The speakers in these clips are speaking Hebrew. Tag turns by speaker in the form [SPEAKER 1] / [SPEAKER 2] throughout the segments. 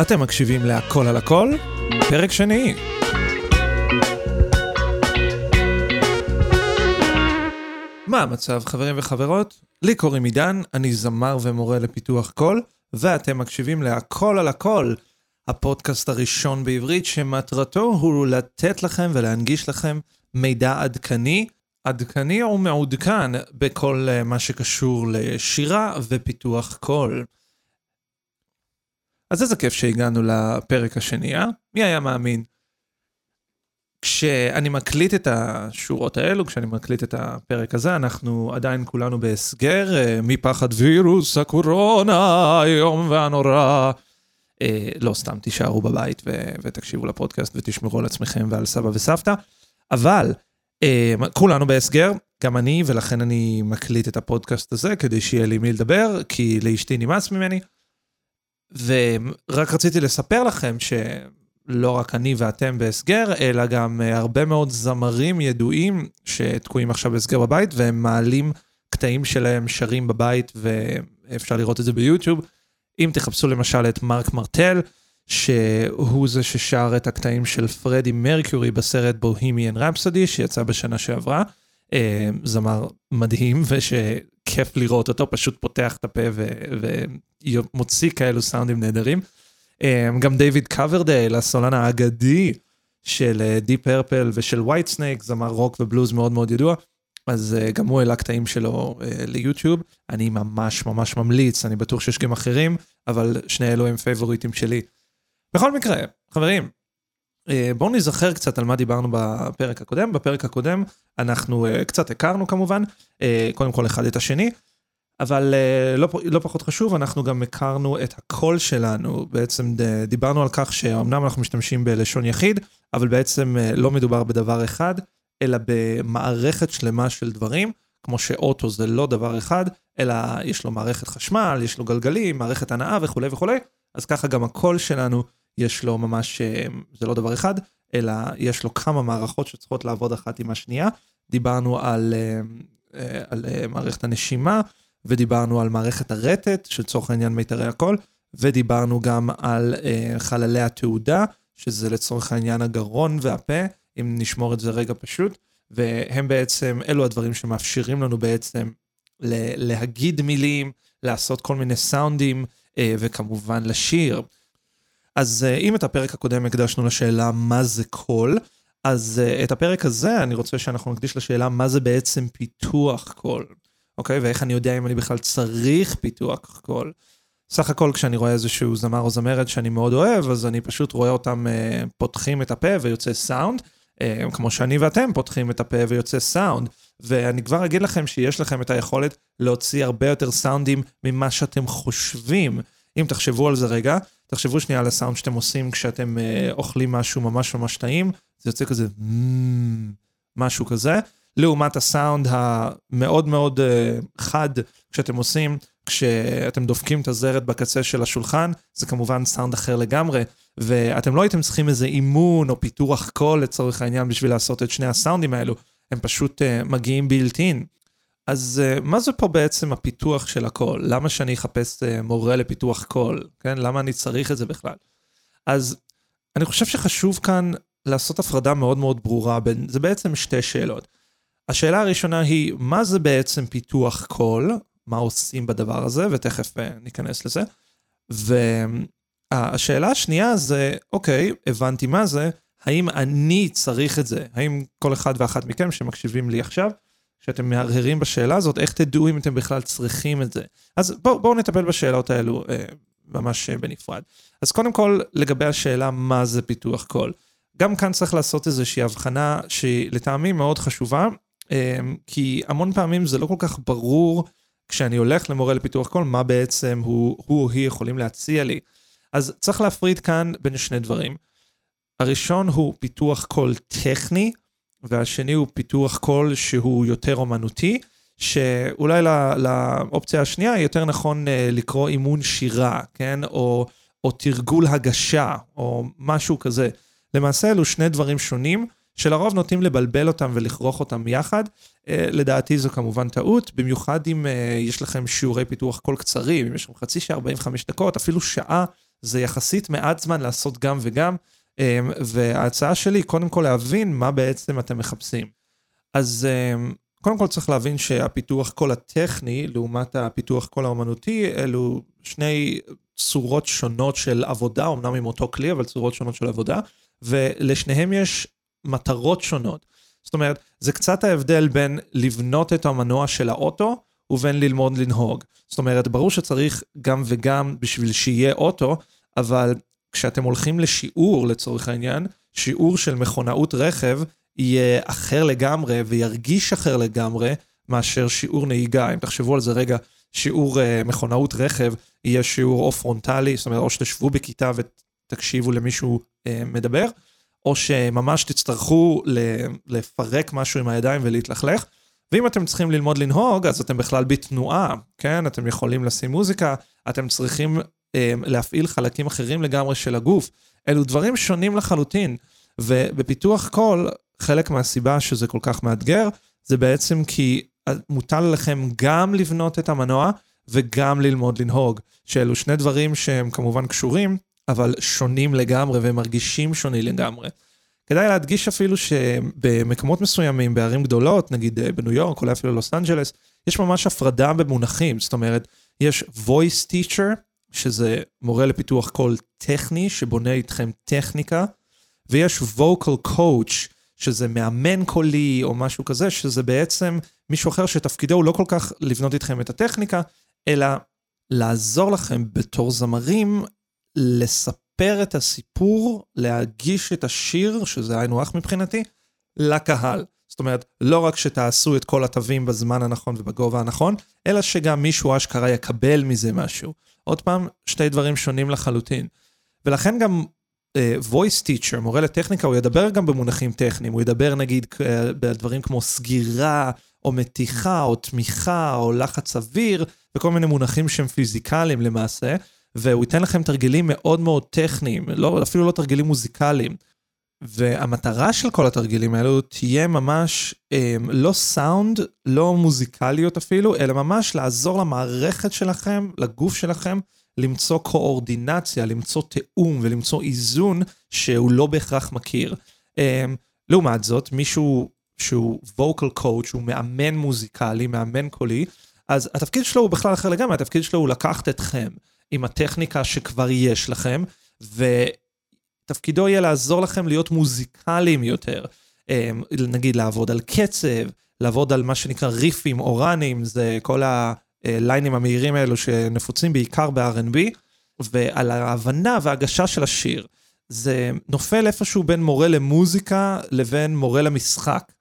[SPEAKER 1] אתם מקשיבים להכל על הכל? פרק שני. מה המצב חברים וחברות? לי קוראים עידן, אני זמר ומורה לפיתוח קול, ואתם מקשיבים להכל על הכל, הפודקאסט הראשון בעברית שמטרתו הוא לתת לכם ולהנגיש לכם מידע עדכני, עדכני או מעודכן בכל אה, מה שקשור לשירה ופיתוח קול. אז איזה כיף שהגענו לפרק השני, אה? מי היה מאמין? כשאני מקליט את השורות האלו, כשאני מקליט את הפרק הזה, אנחנו עדיין כולנו בהסגר, אה, מפחד וירוס הקורונה האיום והנורא. אה, לא סתם תישארו בבית ו- ותקשיבו לפודקאסט ותשמרו על עצמכם ועל סבא וסבתא, אבל אה, כולנו בהסגר, גם אני, ולכן אני מקליט את הפודקאסט הזה כדי שיהיה לי מי לדבר, כי לאשתי נמאס ממני. ורק רציתי לספר לכם שלא רק אני ואתם בהסגר, אלא גם אה, הרבה מאוד זמרים ידועים שתקועים עכשיו בהסגר בבית, והם מעלים קטעים שלהם שרים בבית, ואפשר לראות את זה ביוטיוב. אם תחפשו למשל את מרק מרטל, שהוא זה ששר את הקטעים של פרדי מרקיורי בסרט בוהימיאן רפסודי, שיצא בשנה שעברה. אה, זמר מדהים, ושכיף לראות אותו, פשוט פותח את הפה ומוציא כאלו סאונדים נהדרים. אה, גם דיוויד קוורדייל, הסולן האגדי של די פרפל ושל ווייט סנייק, זמר רוק ובלוז מאוד מאוד ידוע. אז uh, גם הוא העלה קטעים שלו uh, ליוטיוב. אני ממש ממש ממליץ, אני בטוח שיש גם אחרים, אבל שני אלו הם פייבוריטים שלי. בכל מקרה, חברים, בואו נזכר קצת על מה דיברנו בפרק הקודם. בפרק הקודם אנחנו uh, קצת הכרנו כמובן, uh, קודם כל אחד את השני, אבל לא, לא פחות חשוב, אנחנו גם הכרנו את הקול שלנו. בעצם דיברנו על כך שאומנם אנחנו משתמשים בלשון יחיד, אבל בעצם לא מדובר בדבר אחד. אלא במערכת שלמה של דברים, כמו שאוטו זה לא דבר אחד, אלא יש לו מערכת חשמל, יש לו גלגלים, מערכת הנאה וכולי וכולי, אז ככה גם הקול שלנו, יש לו ממש, אה, זה לא דבר אחד, אלא יש לו כמה מערכות שצריכות לעבוד אחת עם השנייה. דיברנו על, אה, אה, על מערכת הנשימה, ודיברנו על מערכת הרטט, שלצורך העניין מיתרי הקול, ודיברנו גם על חללי התעודה, שזה לצורך העניין הגרון והפה, אם נשמור את זה רגע פשוט, והם בעצם, אלו הדברים שמאפשרים לנו בעצם להגיד מילים, לעשות כל מיני סאונדים, וכמובן לשיר. אז אה, אם את הפרק הקודם הקדשנו לשאלה מה זה קול, אז אה, את הפרק הזה אני רוצה שאנחנו נקדיש לשאלה מה זה בעצם פיתוח קול, אוקיי? ואיך אני יודע אם אני בכלל צריך פיתוח קול. סך הכל כשאני רואה איזשהו זמר או זמרת שאני מאוד אוהב, אז אני פשוט רואה אותם אה, פותחים את הפה ויוצא סאונד, אה, כמו שאני ואתם פותחים את הפה ויוצא סאונד. ואני כבר אגיד לכם שיש לכם את היכולת להוציא הרבה יותר סאונדים ממה שאתם חושבים. אם תחשבו על זה רגע, תחשבו שנייה על הסאונד שאתם עושים כשאתם אה, אוכלים משהו ממש ממש טעים, זה יוצא כזה משהו כזה, לעומת הסאונד המאוד מאוד אה, חד שאתם עושים כשאתם דופקים את הזרת בקצה של השולחן, זה כמובן סאונד אחר לגמרי, ואתם לא הייתם צריכים איזה אימון או פיתוח קול לצורך העניין בשביל לעשות את שני הסאונדים האלו, הם פשוט uh, מגיעים בילטין. אז uh, מה זה פה בעצם הפיתוח של הקול? למה שאני אחפש uh, מורה לפיתוח קול? כן? למה אני צריך את זה בכלל? אז אני חושב שחשוב כאן לעשות הפרדה מאוד מאוד ברורה בין, זה בעצם שתי שאלות. השאלה הראשונה היא, מה זה בעצם פיתוח קול? מה עושים בדבר הזה, ותכף אה, ניכנס לזה. והשאלה השנייה זה, אוקיי, הבנתי מה זה, האם אני צריך את זה? האם כל אחד ואחת מכם שמקשיבים לי עכשיו, כשאתם מהרהרים בשאלה הזאת, איך תדעו אם אתם בכלל צריכים את זה? אז בואו בוא נטפל בשאלות האלו אה, ממש אה, בנפרד. אז קודם כל, לגבי השאלה מה זה פיתוח קול. גם כאן צריך לעשות איזושהי הבחנה שהיא לטעמי מאוד חשובה, אה, כי המון פעמים זה לא כל כך ברור כשאני הולך למורה לפיתוח קול, מה בעצם הוא, הוא או היא יכולים להציע לי. אז צריך להפריד כאן בין שני דברים. הראשון הוא פיתוח קול טכני, והשני הוא פיתוח קול שהוא יותר אומנותי, שאולי לא, לאופציה השנייה יותר נכון אה, לקרוא אימון שירה, כן? או, או תרגול הגשה, או משהו כזה. למעשה אלו שני דברים שונים, שלרוב נוטים לבלבל אותם ולכרוך אותם יחד. אה, לדעתי זו כמובן טעות, במיוחד אם אה, יש לכם שיעורי פיתוח קול קצרים, אם יש לכם חצי שעה, 45 דקות, אפילו שעה, זה יחסית מעט זמן לעשות גם וגם, וההצעה שלי, קודם כל להבין מה בעצם אתם מחפשים. אז אמ, קודם כל צריך להבין שהפיתוח קול הטכני, לעומת הפיתוח קול האומנותי, אלו שני צורות שונות של עבודה, אמנם עם אותו כלי, אבל צורות שונות של עבודה, ולשניהם יש מטרות שונות. זאת אומרת, זה קצת ההבדל בין לבנות את המנוע של האוטו ובין ללמוד לנהוג. זאת אומרת, ברור שצריך גם וגם בשביל שיהיה אוטו, אבל כשאתם הולכים לשיעור, לצורך העניין, שיעור של מכונאות רכב יהיה אחר לגמרי וירגיש אחר לגמרי מאשר שיעור נהיגה. אם תחשבו על זה רגע, שיעור uh, מכונאות רכב יהיה שיעור או פרונטלי, זאת אומרת, או שתשבו בכיתה ותקשיבו למישהו uh, מדבר, או שממש תצטרכו לפרק משהו עם הידיים ולהתלכלך. ואם אתם צריכים ללמוד לנהוג, אז אתם בכלל בתנועה, כן? אתם יכולים לשים מוזיקה, אתם צריכים להפעיל חלקים אחרים לגמרי של הגוף. אלו דברים שונים לחלוטין. ובפיתוח קול, חלק מהסיבה שזה כל כך מאתגר, זה בעצם כי מוטל לכם גם לבנות את המנוע וגם ללמוד לנהוג, שאלו שני דברים שהם כמובן קשורים, אבל שונים לגמרי ומרגישים שוני לגמרי. כדאי להדגיש אפילו שבמקומות מסוימים, בערים גדולות, נגיד אה, בניו יורק, אולי אפילו לוס אנג'לס, יש ממש הפרדה במונחים. זאת אומרת, יש voice teacher, שזה מורה לפיתוח קול טכני, שבונה איתכם טכניקה, ויש vocal coach, שזה מאמן קולי או משהו כזה, שזה בעצם מישהו אחר שתפקידו הוא לא כל כך לבנות איתכם את הטכניקה, אלא לעזור לכם בתור זמרים לספר את הסיפור, להגיש את השיר, שזה היינו הך מבחינתי, לקהל. זאת אומרת, לא רק שתעשו את כל התווים בזמן הנכון ובגובה הנכון, אלא שגם מישהו אשכרה יקבל מזה משהו. עוד פעם, שתי דברים שונים לחלוטין. ולכן גם uh, voice teacher, מורה לטכניקה, הוא ידבר גם במונחים טכניים, הוא ידבר נגיד uh, בדברים כמו סגירה, או מתיחה, או תמיכה, או לחץ אוויר, וכל מיני מונחים שהם פיזיקליים למעשה, והוא ייתן לכם תרגילים מאוד מאוד טכניים, לא, אפילו לא תרגילים מוזיקליים. והמטרה של כל התרגילים האלו תהיה ממש אה, לא סאונד, לא מוזיקליות אפילו, אלא ממש לעזור למערכת שלכם, לגוף שלכם, למצוא קואורדינציה, למצוא תיאום ולמצוא איזון שהוא לא בהכרח מכיר. אה, לעומת זאת, מישהו שהוא vocal coach, הוא מאמן מוזיקלי, מאמן קולי, אז התפקיד שלו הוא בכלל אחר לגמרי, התפקיד שלו הוא לקחת אתכם עם הטכניקה שכבר יש לכם, ותפקידו יהיה לעזור לכם להיות מוזיקליים יותר. אמ, נגיד לעבוד על קצב, לעבוד על מה שנקרא ריפים או ראנים, זה כל הליינים המהירים האלו שנפוצים בעיקר ב-R&B, ועל ההבנה וההגשה של השיר. זה נופל איפשהו בין מורה למוזיקה לבין מורה למשחק,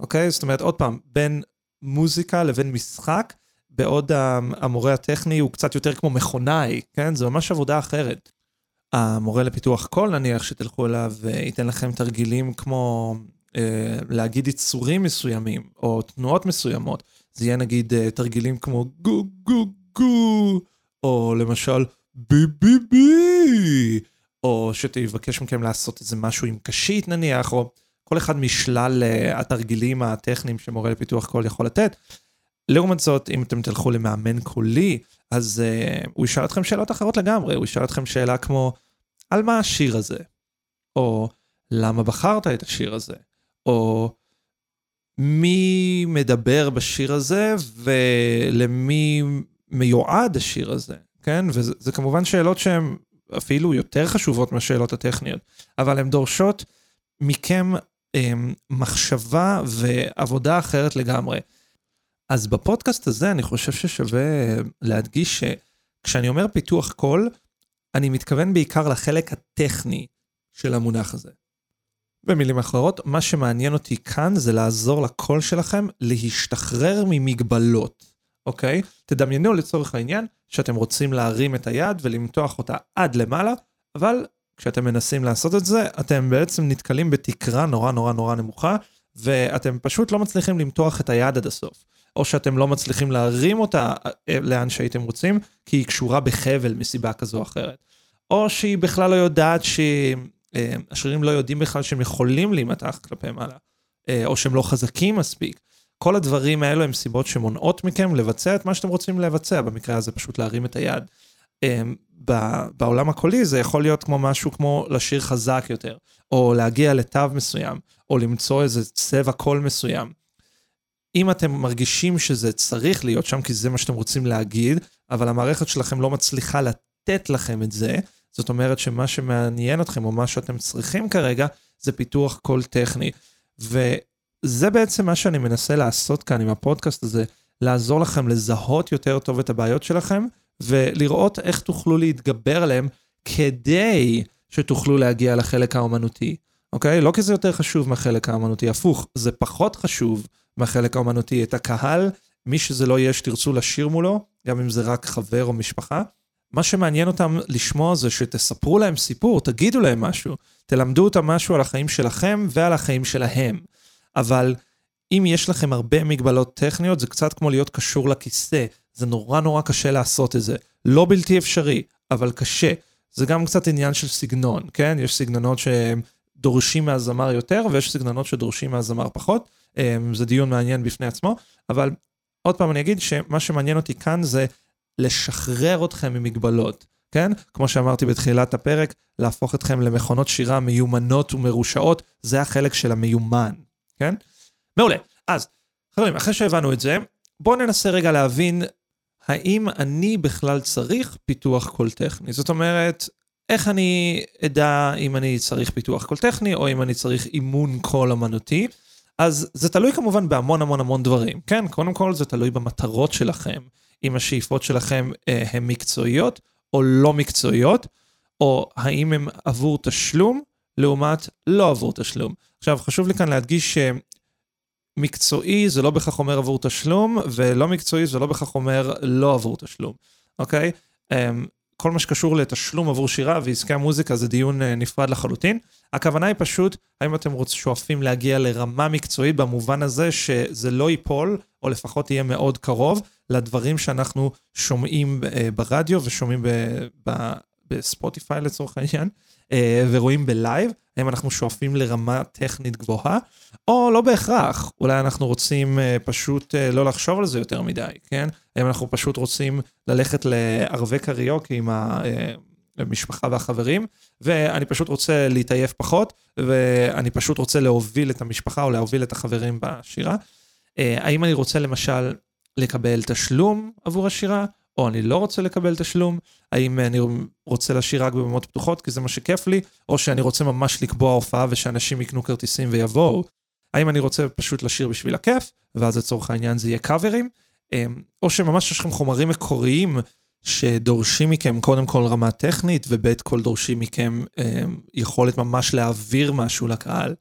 [SPEAKER 1] אוקיי? זאת אומרת, עוד פעם, בין מוזיקה לבין משחק, בעוד המורה הטכני הוא קצת יותר כמו מכונאי, כן? זה ממש עבודה אחרת. המורה לפיתוח קול, נניח, שתלכו אליו וייתן לכם תרגילים כמו אה, להגיד עיצורים מסוימים, או תנועות מסוימות. זה יהיה נגיד אה, תרגילים כמו גו גו גו, או למשל בי בי בי, או שתבקש מכם לעשות איזה משהו עם קשית נניח, או כל אחד משלל אה, התרגילים הטכניים שמורה לפיתוח קול יכול לתת. לעומת זאת, אם אתם תלכו למאמן קולי, אז uh, הוא ישאל אתכם שאלות אחרות לגמרי, הוא ישאל אתכם שאלה כמו, על מה השיר הזה? או למה בחרת את השיר הזה? או מי מדבר בשיר הזה ולמי מיועד השיר הזה, כן? וזה כמובן שאלות שהן אפילו יותר חשובות מהשאלות הטכניות, אבל הן דורשות מכם אמ, מחשבה ועבודה אחרת לגמרי. אז בפודקאסט הזה אני חושב ששווה להדגיש שכשאני אומר פיתוח קול, אני מתכוון בעיקר לחלק הטכני של המונח הזה. במילים אחרות, מה שמעניין אותי כאן זה לעזור לקול שלכם להשתחרר ממגבלות, אוקיי? תדמיינו לצורך העניין שאתם רוצים להרים את היד ולמתוח אותה עד למעלה, אבל כשאתם מנסים לעשות את זה, אתם בעצם נתקלים בתקרה נורא נורא נורא נמוכה, ואתם פשוט לא מצליחים למתוח את היד עד הסוף. או שאתם לא מצליחים להרים אותה אה, לאן שהייתם רוצים, כי היא קשורה בחבל מסיבה כזו או אחרת. או שהיא בכלל לא יודעת שהשרירים אה, לא יודעים בכלל שהם יכולים להימתח כלפי מעלה, אה, או שהם לא חזקים מספיק. כל הדברים האלו הם סיבות שמונעות מכם לבצע את מה שאתם רוצים לבצע, במקרה הזה פשוט להרים את היד. בעולם הקולי זה יכול להיות כמו משהו כמו לשיר חזק יותר, או להגיע לתו מסוים, או למצוא איזה צבע קול מסוים. אם אתם מרגישים שזה צריך להיות שם, כי זה מה שאתם רוצים להגיד, אבל המערכת שלכם לא מצליחה לתת לכם את זה, זאת אומרת שמה שמעניין אתכם, או מה שאתם צריכים כרגע, זה פיתוח קול טכני. וזה בעצם מה שאני מנסה לעשות כאן עם הפודקאסט הזה, לעזור לכם לזהות יותר טוב את הבעיות שלכם, ולראות איך תוכלו להתגבר עליהם כדי שתוכלו להגיע לחלק האומנותי, אוקיי? לא כי זה יותר חשוב מהחלק האומנותי, הפוך, זה פחות חשוב מהחלק האומנותי. את הקהל, מי שזה לא יהיה שתרצו לשיר מולו, גם אם זה רק חבר או משפחה, מה שמעניין אותם לשמוע זה שתספרו להם סיפור, תגידו להם משהו, תלמדו אותם משהו על החיים שלכם ועל החיים שלהם. אבל אם יש לכם הרבה מגבלות טכניות, זה קצת כמו להיות קשור לכיסא. זה נורא נורא קשה לעשות את זה. לא בלתי אפשרי, אבל קשה. זה גם קצת עניין של סגנון, כן? יש סגנונות שדורשים מהזמר יותר, ויש סגנונות שדורשים מהזמר פחות. אמ, זה דיון מעניין בפני עצמו, אבל עוד פעם אני אגיד שמה שמעניין אותי כאן זה לשחרר אתכם ממגבלות, כן? כמו שאמרתי בתחילת הפרק, להפוך אתכם למכונות שירה מיומנות ומרושעות, זה החלק של המיומן, כן? מעולה. אז, חברים, אחרי שהבנו את זה, בואו ננסה רגע להבין האם אני בכלל צריך פיתוח קול טכני. זאת אומרת, איך אני אדע אם אני צריך פיתוח קול טכני, או אם אני צריך אימון קול אמנותי. אז זה תלוי כמובן בהמון המון המון דברים, כן? קודם כל זה תלוי במטרות שלכם, אם השאיפות שלכם אה, הן מקצועיות או לא מקצועיות, או האם הן עבור תשלום לעומת לא עבור תשלום. עכשיו, חשוב לי כאן להדגיש שמקצועי זה לא בהכרח אומר עבור תשלום, ולא מקצועי זה לא בהכרח אומר לא עבור תשלום, אוקיי? אמ, כל מה שקשור לתשלום עבור שירה ועסקי המוזיקה זה דיון אה, נפרד לחלוטין. הכוונה היא פשוט, האם אתם רוצים, שואפים להגיע לרמה מקצועית במובן הזה שזה לא ייפול, או לפחות יהיה מאוד קרוב, לדברים שאנחנו שומעים אה, ברדיו ושומעים בספוטיפיי לצורך העניין, ורואים בלייב, האם אנחנו שואפים לרמה טכנית גבוהה, או לא בהכרח, אולי אנחנו רוצים פשוט לא לחשוב על זה יותר מדי, כן? האם אנחנו פשוט רוצים ללכת לערבי קריוקי עם המשפחה והחברים, ואני פשוט רוצה להתעייף פחות, ואני פשוט רוצה להוביל את המשפחה או להוביל את החברים בשירה. אה, האם אני רוצה למשל לקבל תשלום עבור השירה, או אני לא רוצה לקבל תשלום? האם אני רוצה לשיר רק בבמות פתוחות כי זה מה שכיף לי, או שאני רוצה ממש לקבוע הופעה ושאנשים יקנו כרטיסים ויבואו? האם אני רוצה פשוט לשיר בשביל הכיף, ואז לצורך העניין זה יהיה קאברים? אמ, או שממש יש לכם חומרים מקוריים שדורשים מכם קודם כל רמה טכנית, וב' כל דורשים מכם אמ, יכולת ממש להעביר משהו לקהל.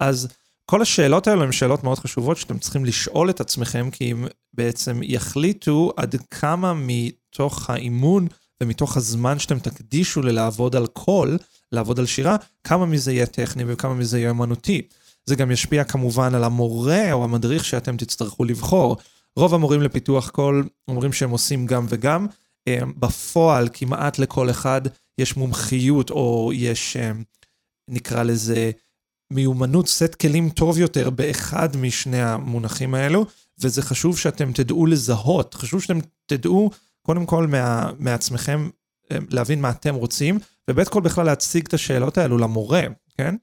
[SPEAKER 1] אז כל השאלות האלו הן שאלות מאוד חשובות שאתם צריכים לשאול את עצמכם, כי הם בעצם יחליטו עד כמה מתוך האימון ומתוך הזמן שאתם תקדישו ללעבוד על קול, לעבוד על שירה, כמה מזה יהיה טכני וכמה מזה יהיה אמנותי. זה גם ישפיע כמובן על המורה או המדריך שאתם תצטרכו לבחור. רוב המורים לפיתוח קול אומרים שהם עושים גם וגם. אה, בפועל, כמעט לכל אחד יש מומחיות, או יש, אה, נקרא לזה, מיומנות, סט כלים טוב יותר באחד משני המונחים האלו, וזה חשוב שאתם תדעו לזהות, חשוב שאתם תדעו, קודם כל מה, מעצמכם, אה, להבין מה אתם רוצים, ובית כל בכלל להציג את השאלות האלו למורה, כן?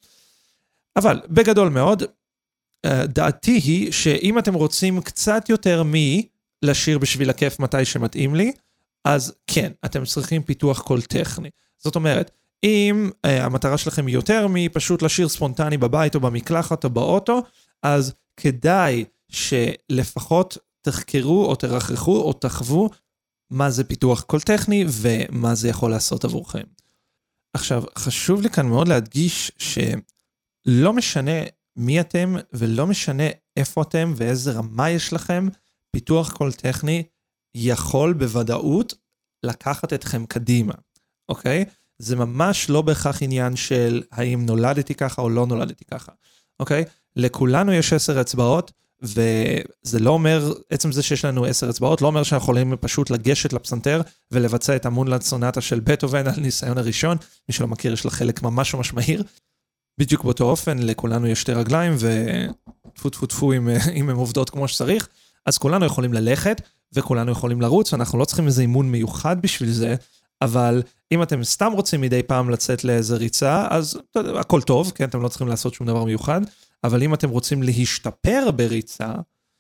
[SPEAKER 1] אבל בגדול מאוד, אה, דעתי היא שאם אתם רוצים קצת יותר מלשיר בשביל הכיף מתי שמתאים לי, אז כן, אתם צריכים פיתוח קול טכני. זאת אומרת, אם uh, המטרה שלכם היא יותר מפשוט לשיר ספונטני בבית או במקלחת או באוטו, אז כדאי שלפחות תחקרו או תרחחו או תחוו מה זה פיתוח קול טכני ומה זה יכול לעשות עבורכם. עכשיו, חשוב לי כאן מאוד להדגיש שלא משנה מי אתם, ולא משנה איפה אתם ואיזה רמה יש לכם, פיתוח קול טכני יכול בוודאות לקחת אתכם קדימה, אוקיי? זה ממש לא בהכרח עניין של האם נולדתי ככה או לא נולדתי ככה, אוקיי? לכולנו יש עשר אצבעות, וזה לא אומר, עצם זה שיש לנו עשר אצבעות, לא אומר שאנחנו יכולים פשוט לגשת לפסנתר ולבצע את המונלד סונטה של בטהובן על ניסיון הראשון. מי שלא מכיר, יש לה חלק ממש ממש מהיר. בדיוק באותו אופן, לכולנו יש שתי רגליים, וטפו טפו טפו אם, אם הן עובדות כמו שצריך, אז כולנו יכולים ללכת, וכולנו יכולים לרוץ, ואנחנו לא צריכים איזה אימון מיוחד בשביל זה, אבל אם אתם סתם רוצים מדי פעם לצאת לאיזה ריצה, אז הכל טוב, כן, אתם לא צריכים לעשות שום דבר מיוחד, אבל אם אתם רוצים להשתפר בריצה,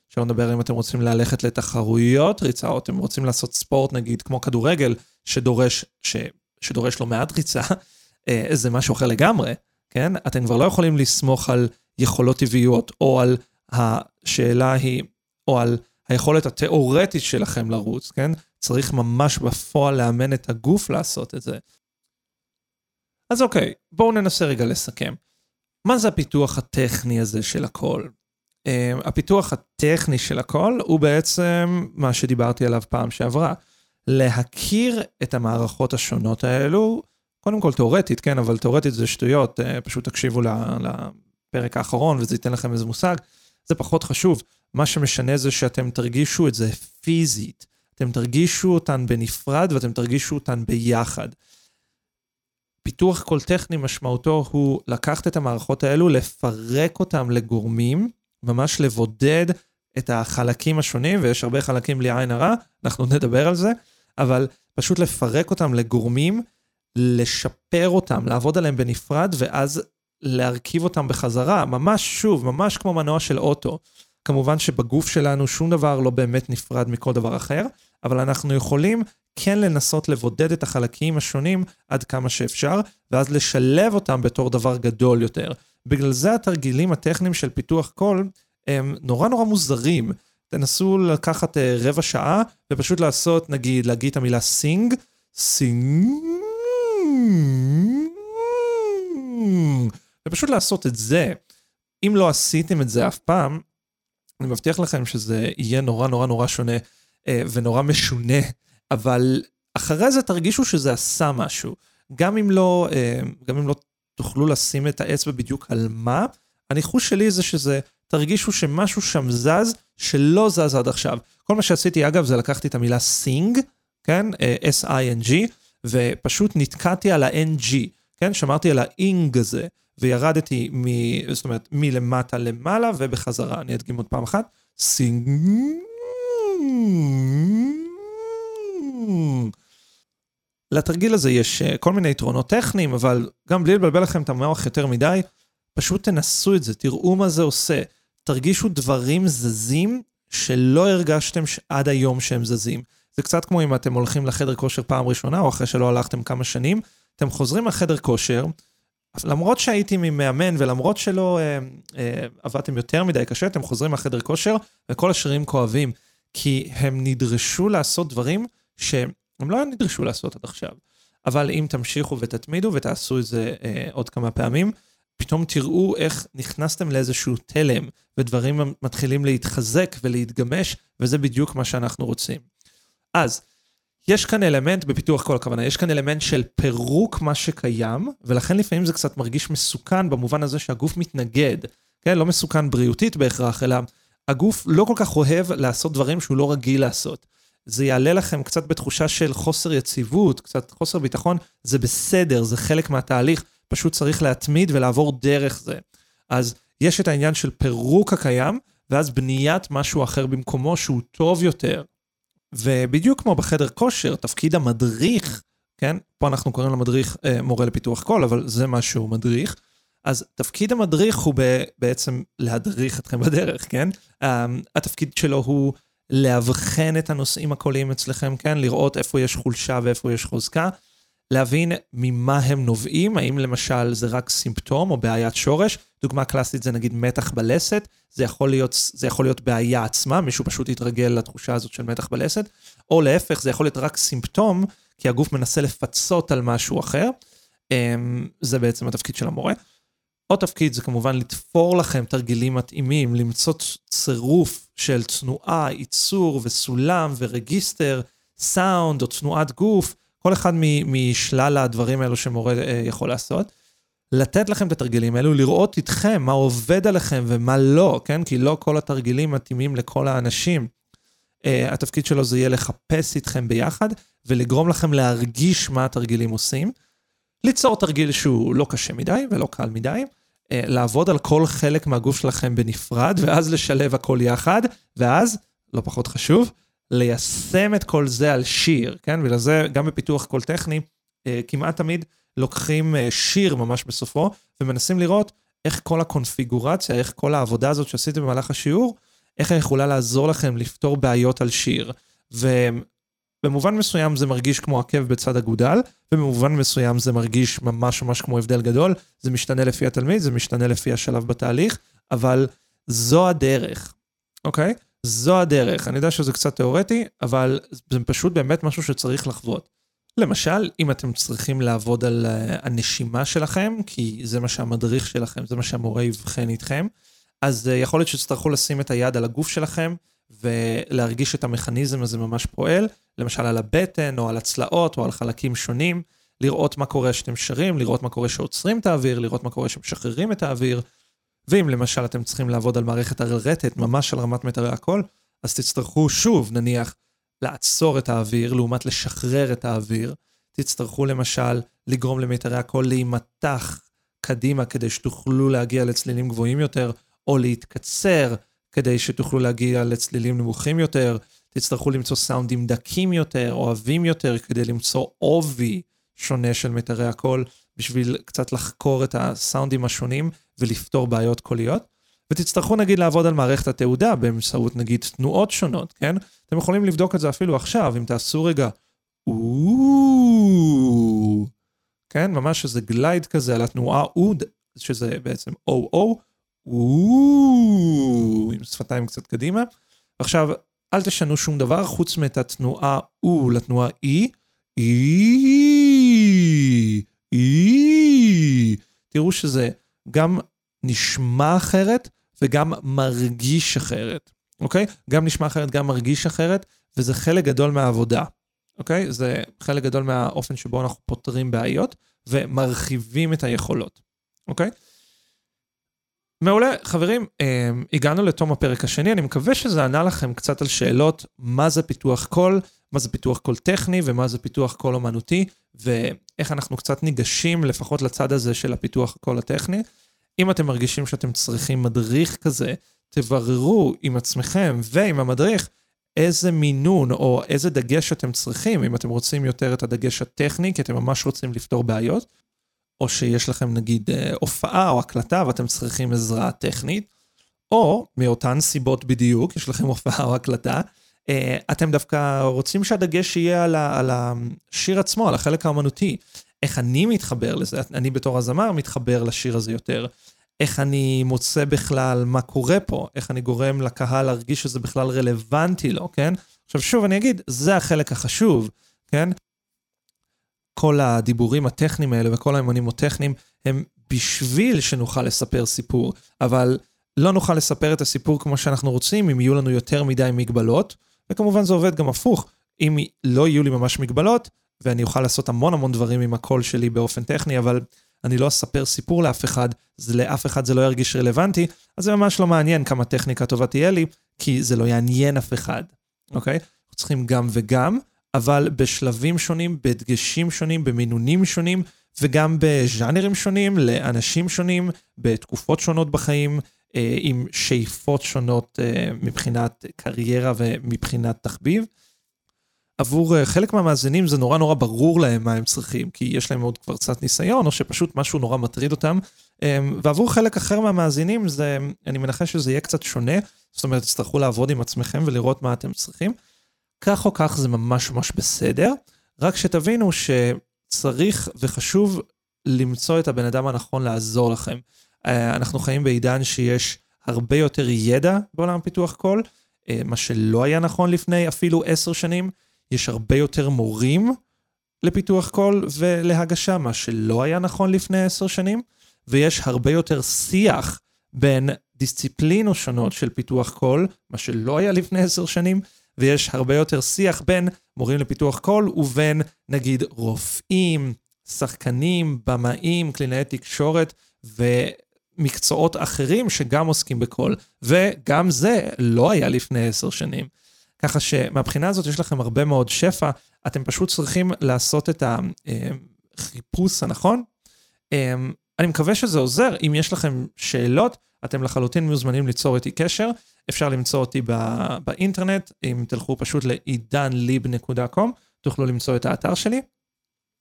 [SPEAKER 1] שלא נדבר אם אתם רוצים ללכת לתחרויות ריצה, או אתם רוצים לעשות ספורט, נגיד, כמו כדורגל, שדורש, ש, שדורש לא מעט ריצה, אה, זה משהו אחר לגמרי, כן? אתם כבר לא יכולים לסמוך על יכולות טבעיות, או על השאלה היא, או על היכולת התיאורטית שלכם לרוץ, כן? צריך ממש בפועל לאמן את הגוף לעשות את זה. אז אוקיי, בואו ננסה רגע לסכם. מה זה הפיתוח הטכני הזה של הכל? Uh, הפיתוח הטכני של הכל הוא בעצם מה שדיברתי עליו פעם שעברה. להכיר את המערכות השונות האלו, קודם כל תאורטית, כן, אבל תאורטית זה שטויות, uh, פשוט תקשיבו לפרק האחרון וזה ייתן לכם איזה מושג. זה פחות חשוב. מה שמשנה זה שאתם תרגישו את זה פיזית. אתם תרגישו אותן בנפרד ואתם תרגישו אותן ביחד. פיתוח כל טכני משמעותו הוא לקחת את המערכות האלו, לפרק אותם לגורמים, ממש לבודד את החלקים השונים, ויש הרבה חלקים בלי עין הרע, אנחנו נדבר על זה, אבל פשוט לפרק אותם לגורמים, לשפר אותם, לעבוד עליהם בנפרד, ואז להרכיב אותם בחזרה, ממש שוב, ממש כמו מנוע של אוטו. כמובן שבגוף שלנו שום דבר לא באמת נפרד מכל דבר אחר, אבל אנחנו יכולים כן לנסות לבודד את החלקים השונים עד כמה שאפשר, ואז לשלב אותם בתור דבר גדול יותר. בגלל זה התרגילים הטכניים של פיתוח קול הם נורא נורא מוזרים. תנסו לקחת אה, רבע שעה ופשוט לעשות, נגיד, להגיד את המילה sing, sing, ופשוט לעשות את זה. אם לא עשיתם את זה אף פעם, אני מבטיח לכם שזה יהיה נורא נורא נורא שונה אה, ונורא משונה, אבל אחרי זה תרגישו שזה עשה משהו. גם אם לא, אה, גם אם לא תוכלו לשים את האצבע בדיוק על מה, הניחוש שלי זה שזה, תרגישו שמשהו שם זז, שלא זז עד עכשיו. כל מה שעשיתי, אגב, זה לקחתי את המילה sing, כן? אה, S-I-N-G, ופשוט נתקעתי על ה-NG, כן? שמרתי על ה-ing הזה. וירדתי מ... זאת אומרת, מלמטה למעלה ובחזרה. אני אדגים עוד פעם אחת. סינג... לתרגיל הזה יש אה, כל מיני יתרונות טכניים, אבל גם בלי לבלבל לכם את המוח יותר מדי, פשוט תנסו את זה, תראו מה זה עושה. תרגישו דברים זזים שלא הרגשתם עד היום שהם זזים. זה קצת כמו אם אתם הולכים לחדר כושר פעם ראשונה, או אחרי שלא הלכתם כמה שנים, אתם חוזרים לחדר כושר, למרות שהייתי ממאמן ולמרות שלא אה, אה, עבדתם יותר מדי קשה, אתם חוזרים מהחדר כושר וכל השרירים כואבים, כי הם נדרשו לעשות דברים שהם לא נדרשו לעשות עד עכשיו. אבל אם תמשיכו ותתמידו ותעשו את זה אה, עוד כמה פעמים, פתאום תראו איך נכנסתם לאיזשהו תלם, ודברים מתחילים להתחזק ולהתגמש, וזה בדיוק מה שאנחנו רוצים. אז, יש כאן אלמנט בפיתוח כל הכוונה, יש כאן אלמנט של פירוק מה שקיים, ולכן לפעמים זה קצת מרגיש מסוכן במובן הזה שהגוף מתנגד. כן, לא מסוכן בריאותית בהכרח, אלא הגוף לא כל כך אוהב לעשות דברים שהוא לא רגיל לעשות. זה יעלה לכם קצת בתחושה של חוסר יציבות, קצת חוסר ביטחון, זה בסדר, זה חלק מהתהליך, פשוט צריך להתמיד ולעבור דרך זה. אז יש את העניין של פירוק הקיים, ואז בניית משהו אחר במקומו שהוא טוב יותר. ובדיוק כמו בחדר כושר, תפקיד המדריך, כן? פה אנחנו קוראים למדריך אה, מורה לפיתוח קול, אבל זה מה שהוא מדריך. אז תפקיד המדריך הוא בעצם להדריך אתכם בדרך, כן? Um, התפקיד שלו הוא לאבחן את הנושאים הקוליים אצלכם, כן? לראות איפה יש חולשה ואיפה יש חוזקה. להבין ממה הם נובעים, האם למשל זה רק סימפטום או בעיית שורש, דוגמה קלאסית זה נגיד מתח בלסת, זה יכול להיות, זה יכול להיות בעיה עצמה, מישהו פשוט יתרגל לתחושה הזאת של מתח בלסת, או להפך, זה יכול להיות רק סימפטום, כי הגוף מנסה לפצות על משהו אחר, אמ, זה בעצם התפקיד של המורה. עוד תפקיד זה כמובן לתפור לכם תרגילים מתאימים, למצוא צירוף של תנועה, ייצור וסולם ורגיסטר, סאונד או תנועת גוף, כל אחד משלל הדברים האלו שמורה אה, יכול לעשות. לתת לכם את התרגילים האלו, לראות איתכם מה עובד עליכם ומה לא, כן? כי לא כל התרגילים מתאימים לכל האנשים. Uh, התפקיד שלו זה יהיה לחפש איתכם ביחד ולגרום לכם להרגיש מה התרגילים עושים. ליצור תרגיל שהוא לא קשה מדי ולא קל מדי, uh, לעבוד על כל חלק מהגוף שלכם בנפרד, ואז לשלב הכל יחד, ואז, לא פחות חשוב, ליישם את כל זה על שיר, כן? בגלל זה גם בפיתוח קול טכני, אה, כמעט תמיד לוקחים אה, שיר ממש בסופו, ומנסים לראות איך כל הקונפיגורציה, איך כל העבודה הזאת שעשיתם במהלך השיעור, איך היא יכולה לעזור לכם לפתור בעיות על שיר. ובמובן מסוים זה מרגיש כמו עקב בצד אגודל, ובמובן מסוים זה מרגיש ממש ממש כמו הבדל גדול. זה משתנה לפי התלמיד, זה משתנה לפי השלב בתהליך, אבל זו הדרך, אוקיי? זו הדרך. אני יודע שזה קצת תיאורטי, אבל זה פשוט באמת משהו שצריך לחוות. למשל, אם אתם צריכים לעבוד על uh, הנשימה שלכם, כי זה מה שהמדריך שלכם, זה מה שהמורה יבחן איתכם, אז uh, יכול להיות שתצטרכו לשים את היד על הגוף שלכם ולהרגיש את המכניזם הזה ממש פועל, למשל על הבטן או על הצלעות או על חלקים שונים, לראות מה קורה כשאתם שרים, לראות מה קורה שעוצרים את האוויר, לראות מה קורה שמשחררים את האוויר. ואם למשל אתם צריכים לעבוד על מערכת הרלרטת, ממש על רמת מיתרי הקול, אז תצטרכו שוב, נניח, לעצור את האוויר לעומת לשחרר את האוויר. תצטרכו למשל לגרום למיתרי הקול להימתח קדימה כדי שתוכלו להגיע לצלילים גבוהים יותר, או להתקצר כדי שתוכלו להגיע לצלילים נמוכים יותר. תצטרכו למצוא סאונדים דקים יותר, אוהבים יותר, כדי למצוא עובי שונה של מיתרי הקול, בשביל קצת לחקור את הסאונדים השונים ולפתור בעיות קוליות. ותצטרכו נגיד לעבוד על מערכת התעודה באמצעות נגיד תנועות שונות, כן? אתם יכולים לבדוק את זה אפילו עכשיו, אם תעשו רגע כן? ממש איזה גלייד כזה על התנועה אוד, שזה בעצם או-או, או עם שפתיים קצת קדימה. עכשיו, אל תשנו שום דבר חוץ מאת התנועה או לתנועה אי. אי, אי. תראו שזה גם נשמע אחרת, וגם מרגיש אחרת, אוקיי? גם נשמע אחרת, גם מרגיש אחרת, וזה חלק גדול מהעבודה, אוקיי? זה חלק גדול מהאופן שבו אנחנו פותרים בעיות ומרחיבים את היכולות, אוקיי? מעולה, חברים, אה, הגענו לתום הפרק השני, אני מקווה שזה ענה לכם קצת על שאלות מה זה פיתוח קול, מה זה פיתוח קול טכני ומה זה פיתוח קול אומנותי, ואיך אנחנו קצת ניגשים לפחות לצד הזה של הפיתוח הקול הטכני. אם אתם מרגישים שאתם צריכים מדריך כזה, תבררו עם עצמכם ועם המדריך איזה מינון או איזה דגש אתם צריכים, אם אתם רוצים יותר את הדגש הטכני, כי אתם ממש רוצים לפתור בעיות, או שיש לכם נגיד אה, הופעה או הקלטה ואתם צריכים עזרה טכנית, או מאותן סיבות בדיוק, יש לכם הופעה או הקלטה, אה, אתם דווקא רוצים שהדגש יהיה על, השיר עצמו, על החלק האמנותי. איך אני מתחבר לזה, אני בתור הזמר מתחבר לשיר הזה יותר. איך אני מוצא בכלל מה קורה פה, איך אני גורם לקהל להרגיש שזה בכלל רלוונטי לו, כן? עכשיו שוב אני אגיד, זה החלק החשוב, כן? כל הדיבורים הטכניים האלה וכל האמונים הטכניים הם בשביל שנוכל לספר סיפור, אבל לא נוכל לספר את הסיפור כמו שאנחנו רוצים אם יהיו לנו יותר מדי מגבלות, וכמובן זה עובד גם הפוך, אם לא יהיו לי ממש מגבלות, ואני אוכל לעשות המון המון דברים עם הקול שלי באופן טכני, אבל אני לא אספר סיפור לאף אחד, זה לאף אחד זה לא ירגיש רלוונטי, אז זה ממש לא מעניין כמה טכניקה טובה תהיה לי, כי זה לא יעניין אף אחד, אוקיי? אנחנו צריכים גם וגם, אבל בשלבים שונים, בדגשים שונים, במינונים שונים, וגם בז'אנרים שונים, לאנשים שונים, בתקופות שונות בחיים, אה, עם שאיפות שונות אה, מבחינת קריירה ומבחינת תחביב. עבור אה, חלק מהמאזינים זה נורא נורא ברור להם מה הם צריכים, כי יש להם עוד כבר קצת ניסיון, או שפשוט משהו נורא מטריד אותם. אמ, ועבור חלק אחר מהמאזינים, זה, אני מנחש שזה יהיה קצת שונה, זאת אומרת, תצטרכו לעבוד עם עצמכם ולראות מה אתם צריכים. כך או כך זה ממש ממש בסדר, רק שתבינו שצריך וחשוב למצוא את הבן אדם הנכון לעזור לכם. אה, אנחנו חיים בעידן שיש הרבה יותר ידע בעולם הפיתוח קול, אה, מה שלא היה נכון לפני אפילו עשר שנים. יש הרבה יותר מורים לפיתוח קול ולהגשה, מה שלא היה נכון לפני עשר שנים, ויש הרבה יותר שיח בין דיסציפלינות שונות של פיתוח קול, מה שלא היה לפני עשר שנים, ויש הרבה יותר שיח בין מורים לפיתוח קול ובין נגיד רופאים, שחקנים, במאים, קלינאי תקשורת ומקצועות אחרים שגם עוסקים בקול, וגם זה לא היה לפני עשר שנים. ככה שמבחינה הזאת יש לכם הרבה מאוד שפע, אתם פשוט צריכים לעשות את החיפוש הנכון. אני מקווה שזה עוזר, אם יש לכם שאלות, אתם לחלוטין מוזמנים ליצור איתי קשר. אפשר למצוא אותי בא, באינטרנט, אם תלכו פשוט לעידנליב.com, תוכלו למצוא את האתר שלי,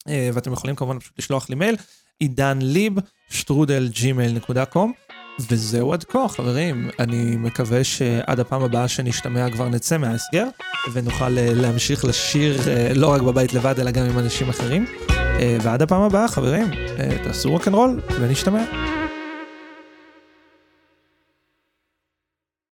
[SPEAKER 1] אה, ואתם יכולים כמובן פשוט לשלוח לי מייל, עידן ליב, שטרודל ג'ימייל.קום. וזהו עד כה, חברים. אני מקווה שעד הפעם הבאה שנשתמע כבר נצא מההסגר, ונוכל אה, להמשיך לשיר אה, לא רק בבית לבד, אלא גם עם אנשים אחרים. ועד הפעם הבאה, חברים, תעשו רוקנרול ונשתמע.